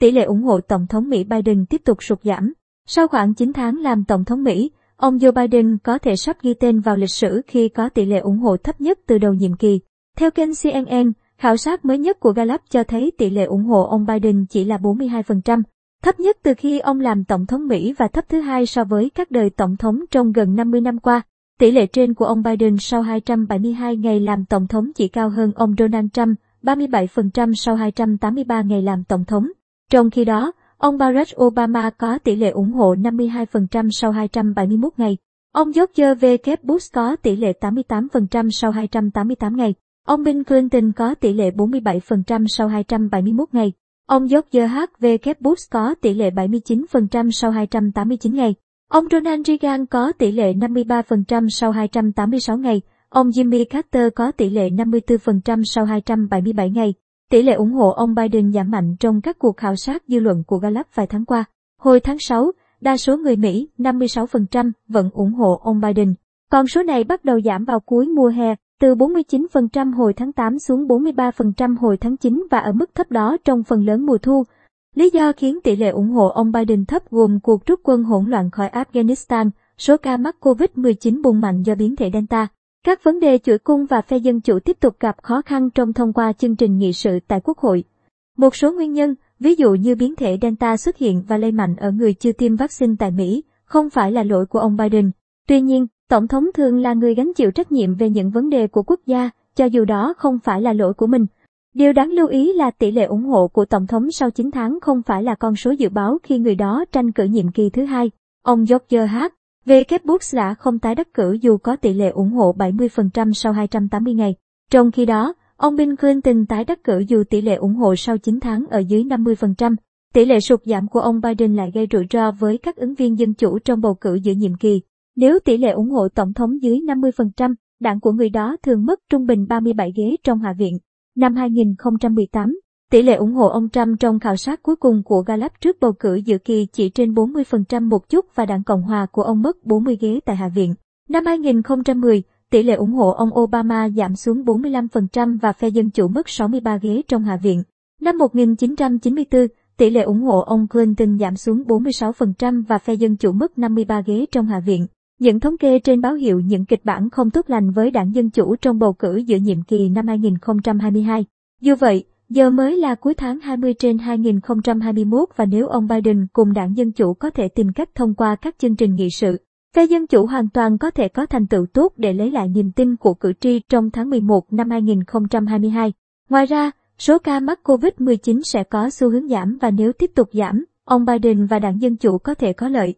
tỷ lệ ủng hộ Tổng thống Mỹ Biden tiếp tục sụt giảm. Sau khoảng 9 tháng làm Tổng thống Mỹ, ông Joe Biden có thể sắp ghi tên vào lịch sử khi có tỷ lệ ủng hộ thấp nhất từ đầu nhiệm kỳ. Theo kênh CNN, khảo sát mới nhất của Gallup cho thấy tỷ lệ ủng hộ ông Biden chỉ là 42%, thấp nhất từ khi ông làm Tổng thống Mỹ và thấp thứ hai so với các đời Tổng thống trong gần 50 năm qua. Tỷ lệ trên của ông Biden sau 272 ngày làm Tổng thống chỉ cao hơn ông Donald Trump, 37% sau 283 ngày làm Tổng thống. Trong khi đó, ông Barack Obama có tỷ lệ ủng hộ 52% sau 271 ngày. Ông George W. Bush có tỷ lệ 88% sau 288 ngày. Ông Bill Clinton có tỷ lệ 47% sau 271 ngày. Ông George H.W. Bush có tỷ lệ 79% sau 289 ngày. Ông Ronald Reagan có tỷ lệ 53% sau 286 ngày. Ông Jimmy Carter có tỷ lệ 54% sau 277 ngày. Tỷ lệ ủng hộ ông Biden giảm mạnh trong các cuộc khảo sát dư luận của Gallup vài tháng qua. Hồi tháng 6, đa số người Mỹ, 56%, vẫn ủng hộ ông Biden. Con số này bắt đầu giảm vào cuối mùa hè, từ 49% hồi tháng 8 xuống 43% hồi tháng 9 và ở mức thấp đó trong phần lớn mùa thu. Lý do khiến tỷ lệ ủng hộ ông Biden thấp gồm cuộc rút quân hỗn loạn khỏi Afghanistan, số ca mắc COVID-19 bùng mạnh do biến thể Delta. Các vấn đề chuỗi cung và phe dân chủ tiếp tục gặp khó khăn trong thông qua chương trình nghị sự tại Quốc hội. Một số nguyên nhân, ví dụ như biến thể Delta xuất hiện và lây mạnh ở người chưa tiêm vaccine tại Mỹ, không phải là lỗi của ông Biden. Tuy nhiên, Tổng thống thường là người gánh chịu trách nhiệm về những vấn đề của quốc gia, cho dù đó không phải là lỗi của mình. Điều đáng lưu ý là tỷ lệ ủng hộ của Tổng thống sau 9 tháng không phải là con số dự báo khi người đó tranh cử nhiệm kỳ thứ hai. Ông George H. V. Bush đã không tái đắc cử dù có tỷ lệ ủng hộ 70% sau 280 ngày. Trong khi đó, ông Bill Clinton tái đắc cử dù tỷ lệ ủng hộ sau 9 tháng ở dưới 50%. Tỷ lệ sụt giảm của ông Biden lại gây rủi ro với các ứng viên dân chủ trong bầu cử giữa nhiệm kỳ. Nếu tỷ lệ ủng hộ tổng thống dưới 50%, đảng của người đó thường mất trung bình 37 ghế trong Hạ viện. Năm 2018, tỷ lệ ủng hộ ông Trump trong khảo sát cuối cùng của Gallup trước bầu cử dự kỳ chỉ trên 40% một chút và đảng Cộng hòa của ông mất 40 ghế tại Hạ viện. Năm 2010, tỷ lệ ủng hộ ông Obama giảm xuống 45% và phe Dân Chủ mất 63 ghế trong Hạ viện. Năm 1994, tỷ lệ ủng hộ ông Clinton giảm xuống 46% và phe Dân Chủ mất 53 ghế trong Hạ viện. Những thống kê trên báo hiệu những kịch bản không tốt lành với đảng Dân Chủ trong bầu cử giữa nhiệm kỳ năm 2022. Dù vậy, giờ mới là cuối tháng 20 trên 2021 và nếu ông Biden cùng đảng Dân Chủ có thể tìm cách thông qua các chương trình nghị sự, phe Dân Chủ hoàn toàn có thể có thành tựu tốt để lấy lại niềm tin của cử tri trong tháng 11 năm 2022. Ngoài ra, số ca mắc COVID-19 sẽ có xu hướng giảm và nếu tiếp tục giảm, ông Biden và đảng Dân Chủ có thể có lợi.